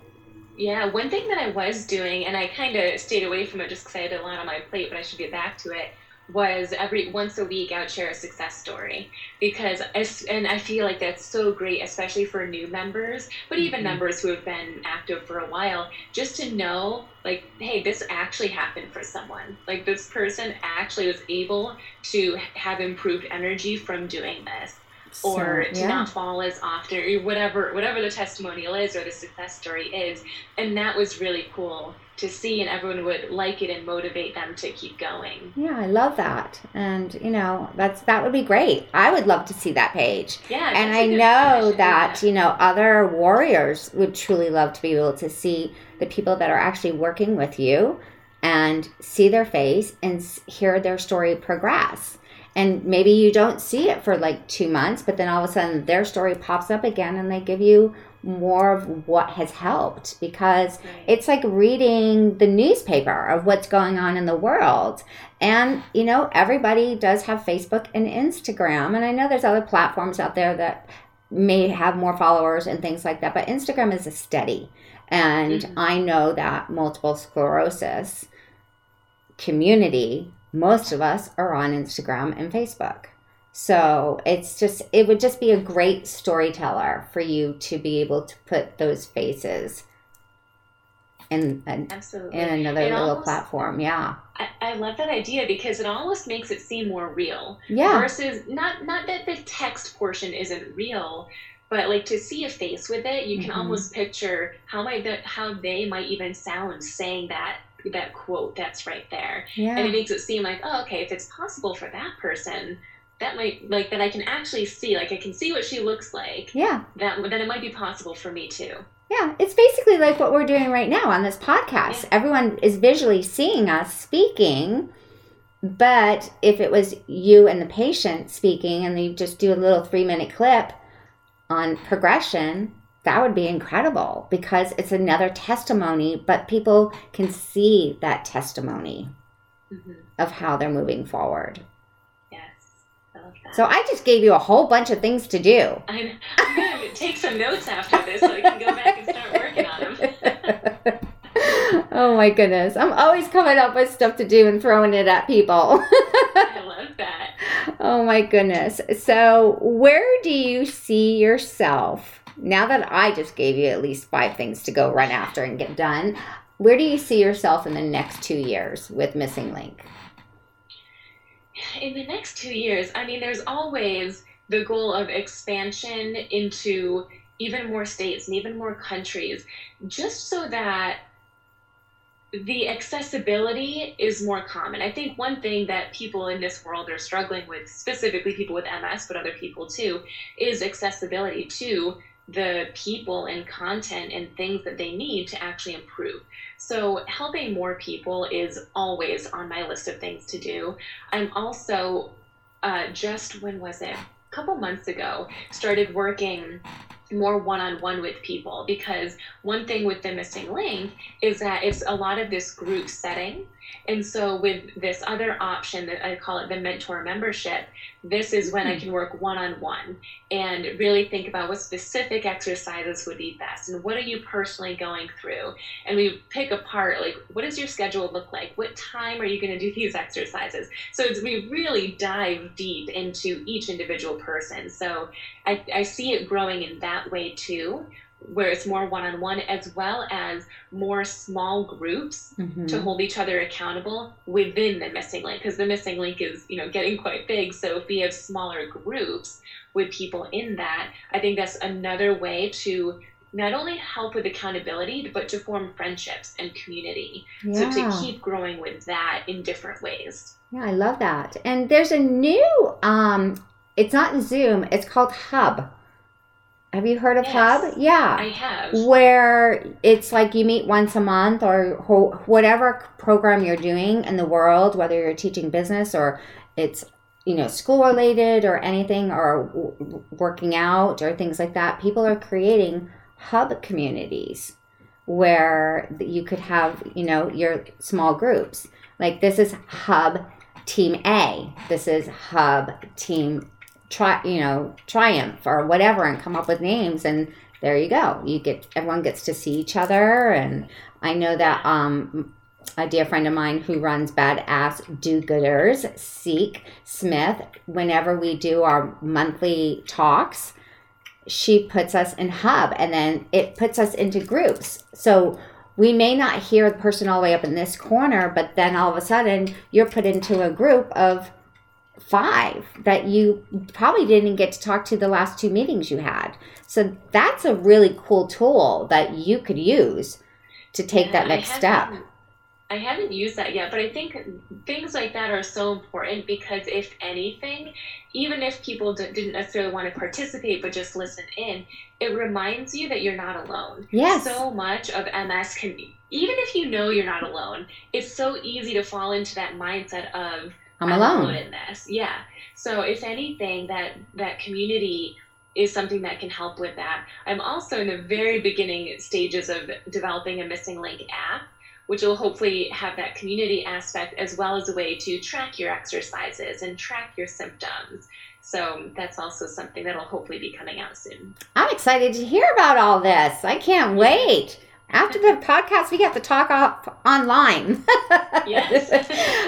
Yeah, one thing that I was doing, and I kind of stayed away from it just because I had a lot on my plate, but I should get back to it. Was every once a week I would share a success story because, as, and I feel like that's so great, especially for new members, but even Mhm. members who have been active for a while, just to know, like, hey, this actually happened for someone. Like this person actually was able to have improved energy from doing this or So, to not fall as often or whatever whatever the testimonial is or the success story is. And that was really cool to see and everyone would like it and motivate them to keep going. Yeah i love that. And you know that's that would be great. I would love to see that page. Yeah and I know that yeah. you know other warriors would truly love to be able to see the people that are actually working with you and see their face and hear their story progress. And maybe you don't see it for like two months, but then all of a sudden their story pops up again and they give you more of what has helped because Right. it's like reading the newspaper of what's going on in the world. And, you know, everybody does have Facebook and Instagram. And I know there's other platforms out there that may have more followers and things like that, but Instagram is a steady. And Mhm. I know that multiple sclerosis community, most of us are on Instagram and Facebook. So it's just, it would just be a great storyteller for you to be able to put those faces in, in, absolutely in another It little almost- platform. Yeah. I, I love that idea because it almost makes it seem more real Yeah. versus not not that the text portion isn't real but like to see a face with it you can Mhm. almost picture how might that how they might even sound saying that that quote that's right there and it makes it seem like oh okay if it's possible for that person that might like that i can actually see like i can see what she looks like Yeah. that then it might be possible for me too Yeah, it's basically like what we're doing right now on this podcast. Yeah. Everyone is visually seeing us speaking, but if it was you and the patient speaking and you just do a little three minute clip on progression, that would be incredible because it's another testimony, but people can see that testimony hmm of how they're moving forward. yes i love that So I just gave you a whole bunch of things to do. I'm, I'm gonna take some notes after this so I can go back and start working on them. oh my goodness. I'm always coming up with stuff to do and throwing it at people. I love that. oh my goodness. So, where do you see yourself now that I just gave you at least five things to go run after and get done? Where do you see yourself in the next two years with Missing Link? In the next two years, I mean, there's always the goal of expansion into even more states and even more countries, just so that the accessibility is more common. I think one thing that people in this world are struggling with, specifically people with MS, but other people too, is accessibility to the people and content and things that they need to actually improve. So, helping more people is always on my list of things to do. I'm also uh, just, when was it? A couple months ago, started working more one on one with people because one thing with the missing link is that it's a lot of this group setting. And so, with this other option that I call it the mentor membership, this is when I hmm. can work one on one and really think about what specific exercises would be best and what are you personally going through. And we pick apart, like, what does your schedule look like? What time are you going to do these exercises? So, it's, we really dive deep into each individual person. So, I, I see it growing in that way too, where it's more one on one as well as more small groups Mhm. to hold each other accountable within the missing link because the missing link is you know getting quite big so if we have smaller groups with people in that i think that's another way to not only help with accountability but to form friendships and community Yeah. so to keep growing with that in different ways yeah, I love that. And there's a new, um, it's not Zoom, it's called Hub. Have you heard of Yes. Hub? Yeah. i have where it's like you meet once a month or wh- whatever program you're doing in the world, whether you're teaching business or it's you know, school related or anything, or w- working out or things like that, people are creating hub communities where you could have, you know, your small groups. Like this is hub team A, this is hub team try, you know, triumph or whatever, and come up with names and there you go. You get everyone gets to see each other, and I know that um, a dear friend of mine who runs Badass Do Gooders, Seek Smith, whenever we do our monthly talks, she puts us in hub and then it puts us into groups. So we may not hear the person all the way up in this corner, but then all of a sudden you're put into a group of five that you probably didn't get to talk to the last two meetings you had. So that's a really cool tool that you could use to take yeah, that next step. I haven't used that yet, but I think things like that are so important because if anything, even if people d- didn't necessarily want to participate but just listen in, it reminds you that you're not alone. Yes. So much of MS can be, even if you know you're not alone, it's so easy to fall into that mindset of I'm alone. in this. Yeah. So if anything, that that community is something that can help with that. I'm also in the very beginning stages of developing a missing link app which will hopefully have that community aspect as well as a way to track your exercises and track your symptoms. So that's also something that'll hopefully be coming out soon. I'm excited to hear about all this. I can't wait. After the podcast, we get to talk off online. yes.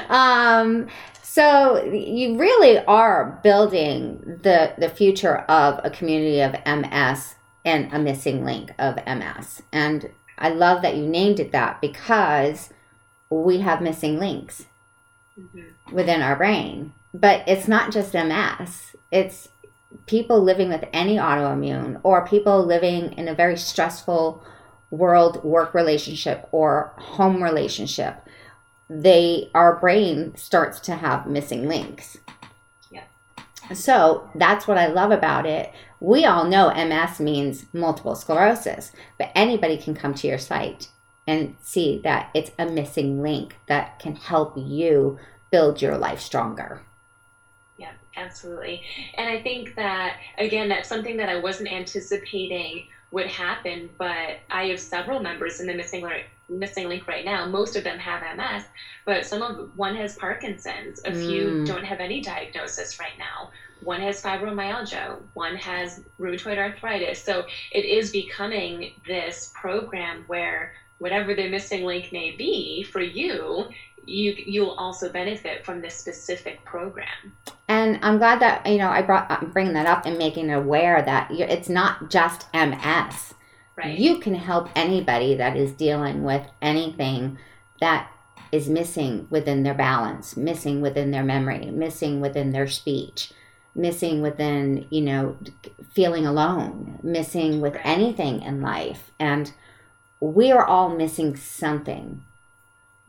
um, so you really are building the the future of a community of MS and a missing link of MS. And I love that you named it that because we have missing links mm-hmm. within our brain. But it's not just MS, it's people living with any autoimmune or people living in a very stressful world work relationship or home relationship. They our brain starts to have missing links. Yeah. So that's what I love about it we all know MS means multiple sclerosis, but anybody can come to your site and see that it's a missing link that can help you build your life stronger. Yeah, absolutely. And I think that, again, that's something that I wasn't anticipating would happen, but I have several members in the missing link, missing link right now. Most of them have MS, but some of one has Parkinson's. A few mm. don't have any diagnosis right now one has fibromyalgia, one has rheumatoid arthritis. So it is becoming this program where whatever the missing link may be for you, you you'll also benefit from this specific program. And I'm glad that you know I brought uh, I'm bringing that up and making it aware that it's not just MS. Right. You can help anybody that is dealing with anything that is missing within their balance, missing within their memory, missing within their speech missing within, you know, feeling alone, missing with anything in life. And we are all missing something.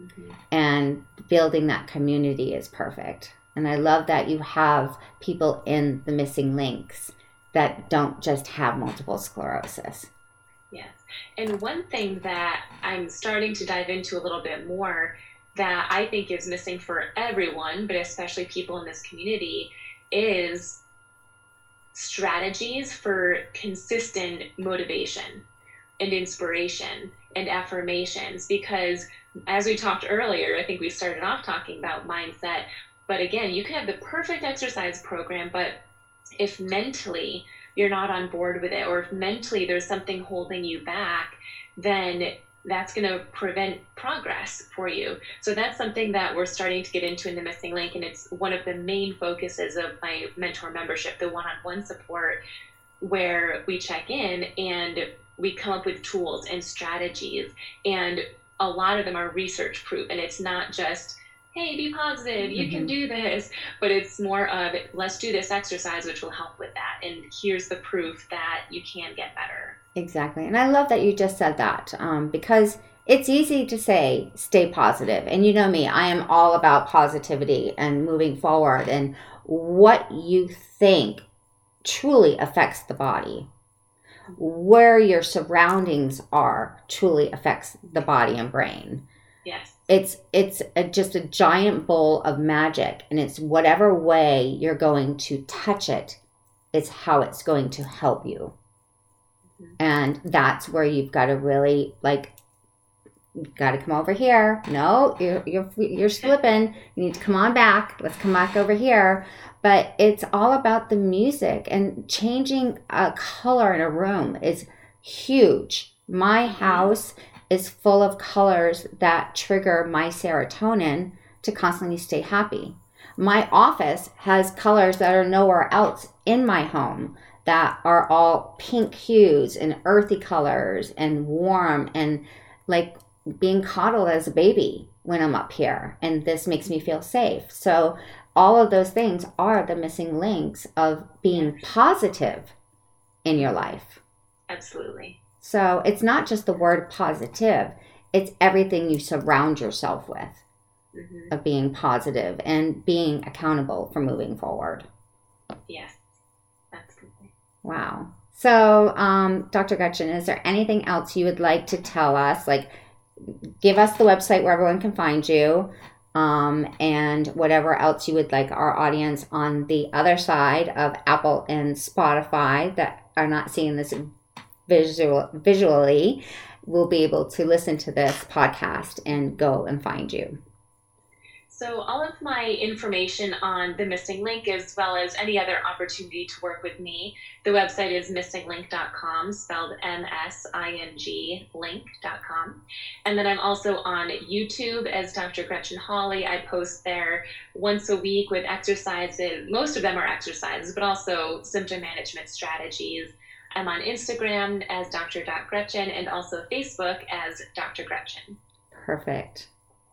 Mm-hmm. And building that community is perfect. And I love that you have people in the missing links that don't just have multiple sclerosis. Yes. And one thing that I'm starting to dive into a little bit more that I think is missing for everyone, but especially people in this community, is strategies for consistent motivation and inspiration and affirmations because as we talked earlier i think we started off talking about mindset but again you can have the perfect exercise program but if mentally you're not on board with it or if mentally there's something holding you back then that's going to prevent progress for you. So that's something that we're starting to get into in the missing link, and it's one of the main focuses of my mentor membership, the one-on-one support, where we check in and we come up with tools and strategies, and a lot of them are research proof, and it's not just hey, be positive, you mm-hmm. can do this. But it's more of let's do this exercise, which will help with that. And here's the proof that you can get better. Exactly. And I love that you just said that um, because it's easy to say stay positive. And you know me, I am all about positivity and moving forward. And what you think truly affects the body. Where your surroundings are truly affects the body and brain. Yes. it's it's a, just a giant bowl of magic and it's whatever way you're going to touch it is how it's going to help you mm-hmm. and that's where you've got to really like got to come over here. No you're, you're you're slipping. You need to come on back. Let's come back over here. But it's all about the music and changing a color in a room is huge. My house is full of colors that trigger my serotonin to constantly stay happy. My office has colors that are nowhere else in my home that are all pink hues and earthy colors and warm and like being coddled as a baby when I'm up here. And this makes me feel safe. So, all of those things are the missing links of being positive in your life. Absolutely. So it's not just the word positive, it's everything you surround yourself with mm-hmm. of being positive and being accountable for moving forward. Yes, absolutely. Wow. So, um, Dr. Gretchen, is there anything else you would like to tell us? Like, give us the website where everyone can find you, um, and whatever else you would like our audience on the other side of Apple and Spotify that are not seeing this visual visually will be able to listen to this podcast and go and find you. So, all of my information on the Missing Link, as well as any other opportunity to work with me, the website is missinglink.com, spelled M S I N G link.com. And then I'm also on YouTube as Dr. Gretchen Hawley. I post there once a week with exercises. Most of them are exercises, but also symptom management strategies I'm on Instagram as Dr. Gretchen and also Facebook as Dr. Gretchen. Perfect.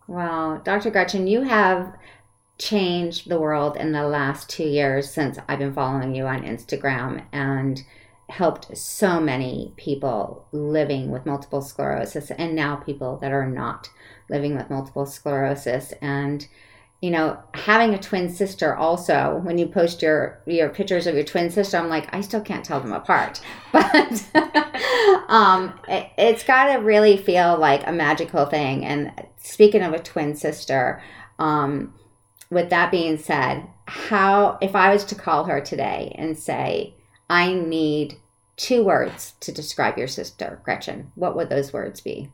Well, Dr. Gretchen, you have changed the world in the last two years since I've been following you on Instagram and helped so many people living with multiple sclerosis and now people that are not living with multiple sclerosis. And you know, having a twin sister also, when you post your your pictures of your twin sister, I'm like, I still can't tell them apart. But um, it, it's got to really feel like a magical thing. And speaking of a twin sister, um, with that being said, how if I was to call her today and say, I need two words to describe your sister, Gretchen, what would those words be?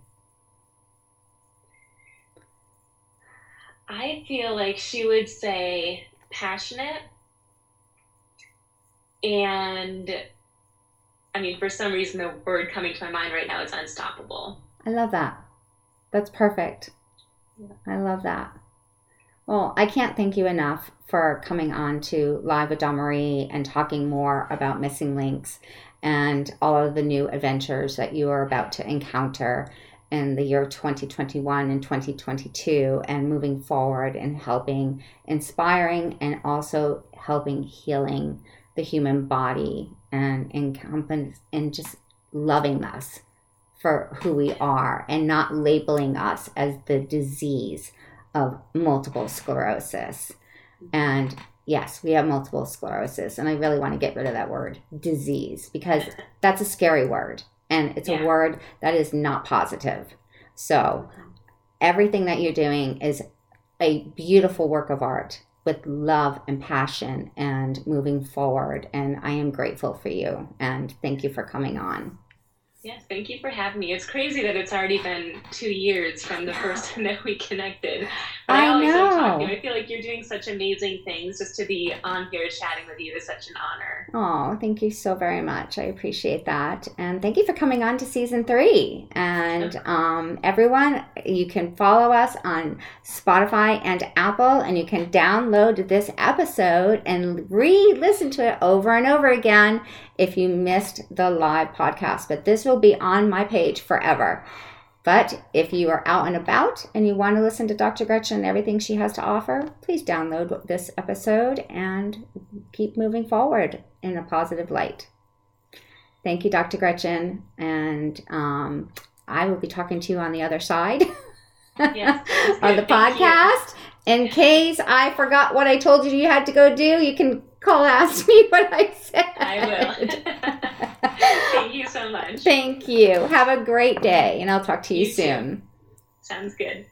I feel like she would say passionate and I mean, for some reason, the word coming to my mind right now is unstoppable. I love that. That's perfect. Yeah. I love that. Well, I can't thank you enough for coming on to Live with Marie and talking more about missing links and all of the new adventures that you are about to encounter in the year 2021 and 2022 and moving forward and helping inspiring and also helping healing the human body and encompass and just loving us for who we are and not labeling us as the disease of multiple sclerosis. And yes we have multiple sclerosis and i really want to get rid of that word disease because that's a scary word and it's yeah. a word that is not positive. So everything that you're doing is a beautiful work of art with love and passion and moving forward. And I am grateful for you and thank you for coming on. Yes, thank you for having me. It's crazy that it's already been two years from the first time that we connected. But I, I always know. Love talking. I feel like you're doing such amazing things. Just to be on here chatting with you is such an honor. Oh, thank you so very much. I appreciate that, and thank you for coming on to season three. And um, everyone, you can follow us on Spotify and Apple, and you can download this episode and re-listen to it over and over again if you missed the live podcast. But this will be on my page forever. But if you are out and about and you want to listen to Dr. Gretchen and everything she has to offer, please download this episode and keep moving forward in a positive light. Thank you, Dr. Gretchen. And um, I will be talking to you on the other side yes, of the podcast. In case I forgot what I told you you had to go do, you can call ask me what I said. I will. Thank you so much. Thank you. Have a great day, and I'll talk to you, you soon. Too. Sounds good.